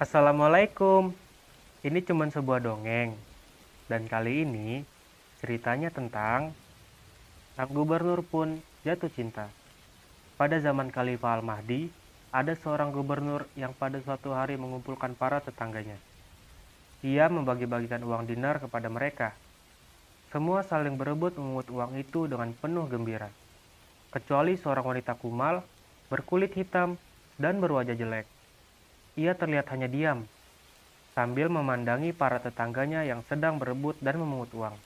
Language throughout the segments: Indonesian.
Assalamualaikum. Ini cuma sebuah dongeng. Dan kali ini ceritanya tentang sang gubernur pun jatuh cinta. Pada zaman Khalifah Al-Mahdi, ada seorang gubernur yang pada suatu hari mengumpulkan para tetangganya. Ia membagi-bagikan uang dinar kepada mereka. Semua saling berebut memungut uang itu dengan penuh gembira. Kecuali seorang wanita kumal, berkulit hitam, dan berwajah jelek. Ia terlihat hanya diam, sambil memandangi para tetangganya yang sedang berebut dan memungut uang.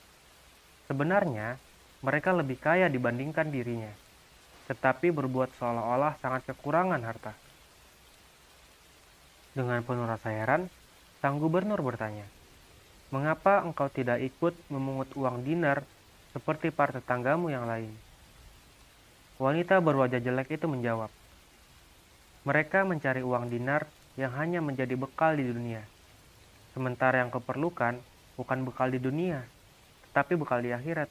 Sebenarnya, mereka lebih kaya dibandingkan dirinya, tetapi berbuat seolah-olah sangat kekurangan harta. Dengan penuh rasa heran, sang gubernur bertanya, "Mengapa engkau tidak ikut memungut uang dinar seperti para tetanggamu yang lain?" Wanita berwajah jelek itu menjawab, "Mereka mencari uang dinar yang hanya menjadi bekal di dunia. Sementara yang keperlukan bukan bekal di dunia, tetapi bekal di akhirat.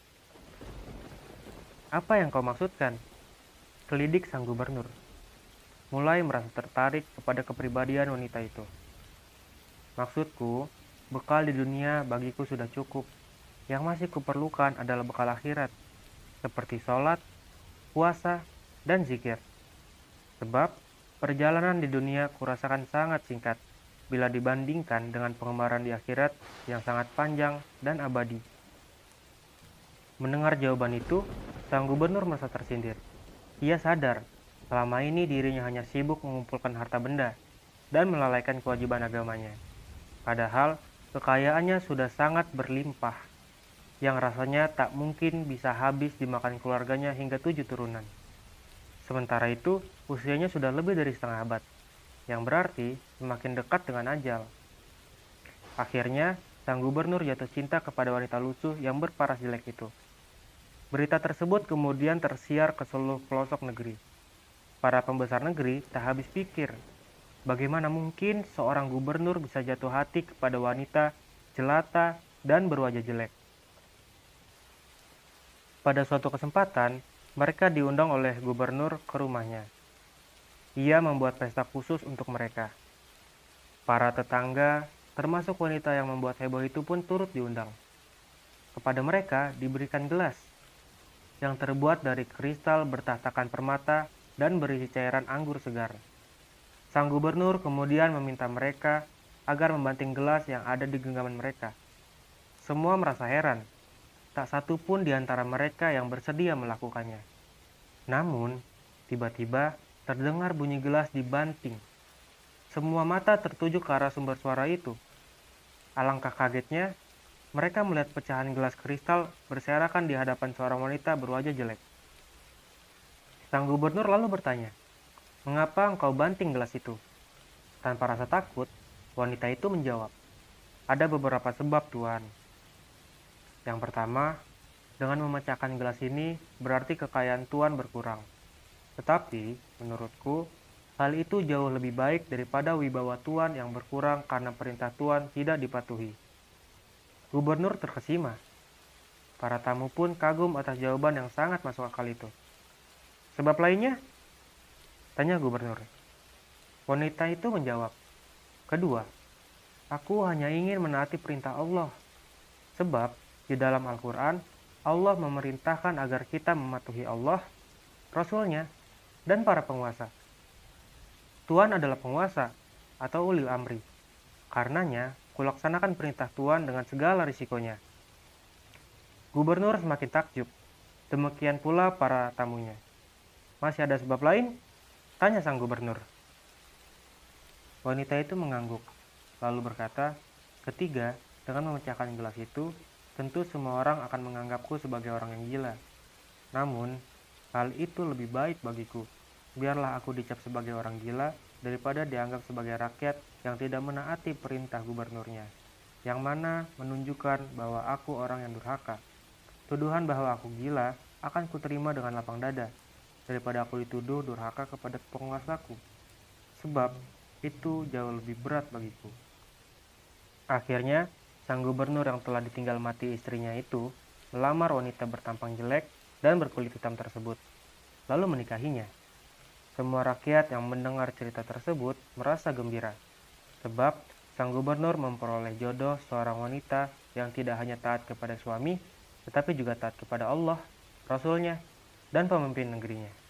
Apa yang kau maksudkan? Kelidik sang gubernur. Mulai merasa tertarik kepada kepribadian wanita itu. Maksudku, bekal di dunia bagiku sudah cukup. Yang masih kuperlukan adalah bekal akhirat, seperti sholat, puasa, dan zikir. Sebab Perjalanan di dunia kurasakan sangat singkat bila dibandingkan dengan pengembaraan di akhirat yang sangat panjang dan abadi. Mendengar jawaban itu, sang gubernur merasa tersindir. Ia sadar selama ini dirinya hanya sibuk mengumpulkan harta benda dan melalaikan kewajiban agamanya. Padahal kekayaannya sudah sangat berlimpah, yang rasanya tak mungkin bisa habis dimakan keluarganya hingga tujuh turunan. Sementara itu, usianya sudah lebih dari setengah abad, yang berarti semakin dekat dengan ajal. Akhirnya, sang gubernur jatuh cinta kepada wanita lusuh yang berparas jelek itu. Berita tersebut kemudian tersiar ke seluruh pelosok negeri. Para pembesar negeri tak habis pikir, bagaimana mungkin seorang gubernur bisa jatuh hati kepada wanita jelata dan berwajah jelek. Pada suatu kesempatan, mereka diundang oleh gubernur ke rumahnya. Ia membuat pesta khusus untuk mereka. Para tetangga, termasuk wanita yang membuat heboh itu pun turut diundang. Kepada mereka diberikan gelas yang terbuat dari kristal bertahtakan permata dan berisi cairan anggur segar. Sang gubernur kemudian meminta mereka agar membanting gelas yang ada di genggaman mereka. Semua merasa heran Tak satu pun di antara mereka yang bersedia melakukannya. Namun, tiba-tiba terdengar bunyi gelas dibanting. Semua mata tertuju ke arah sumber suara itu. Alangkah kagetnya, mereka melihat pecahan gelas kristal berserakan di hadapan seorang wanita berwajah jelek. Sang gubernur lalu bertanya, "Mengapa engkau banting gelas itu?" Tanpa rasa takut, wanita itu menjawab, "Ada beberapa sebab, Tuan." Yang pertama, dengan memecahkan gelas ini berarti kekayaan Tuan berkurang. Tetapi, menurutku, hal itu jauh lebih baik daripada wibawa Tuan yang berkurang karena perintah Tuan tidak dipatuhi. Gubernur terkesima. Para tamu pun kagum atas jawaban yang sangat masuk akal itu. Sebab lainnya? Tanya gubernur. Wanita itu menjawab. Kedua, aku hanya ingin menaati perintah Allah. Sebab di dalam Al-Quran, Allah memerintahkan agar kita mematuhi Allah, Rasulnya, dan para penguasa. Tuhan adalah penguasa atau ulil amri. Karenanya, kulaksanakan perintah Tuhan dengan segala risikonya. Gubernur semakin takjub. Demikian pula para tamunya. Masih ada sebab lain? Tanya sang gubernur. Wanita itu mengangguk, lalu berkata, Ketiga, dengan memecahkan gelas itu, Tentu semua orang akan menganggapku sebagai orang yang gila. Namun, hal itu lebih baik bagiku. Biarlah aku dicap sebagai orang gila daripada dianggap sebagai rakyat yang tidak menaati perintah gubernurnya, yang mana menunjukkan bahwa aku orang yang durhaka. Tuduhan bahwa aku gila akan kuterima dengan lapang dada, daripada aku dituduh durhaka kepada penguasaku. Sebab itu jauh lebih berat bagiku. Akhirnya, Sang gubernur yang telah ditinggal mati istrinya itu melamar wanita bertampang jelek dan berkulit hitam tersebut, lalu menikahinya. Semua rakyat yang mendengar cerita tersebut merasa gembira. Sebab sang gubernur memperoleh jodoh seorang wanita yang tidak hanya taat kepada suami, tetapi juga taat kepada Allah, Rasulnya, dan pemimpin negerinya.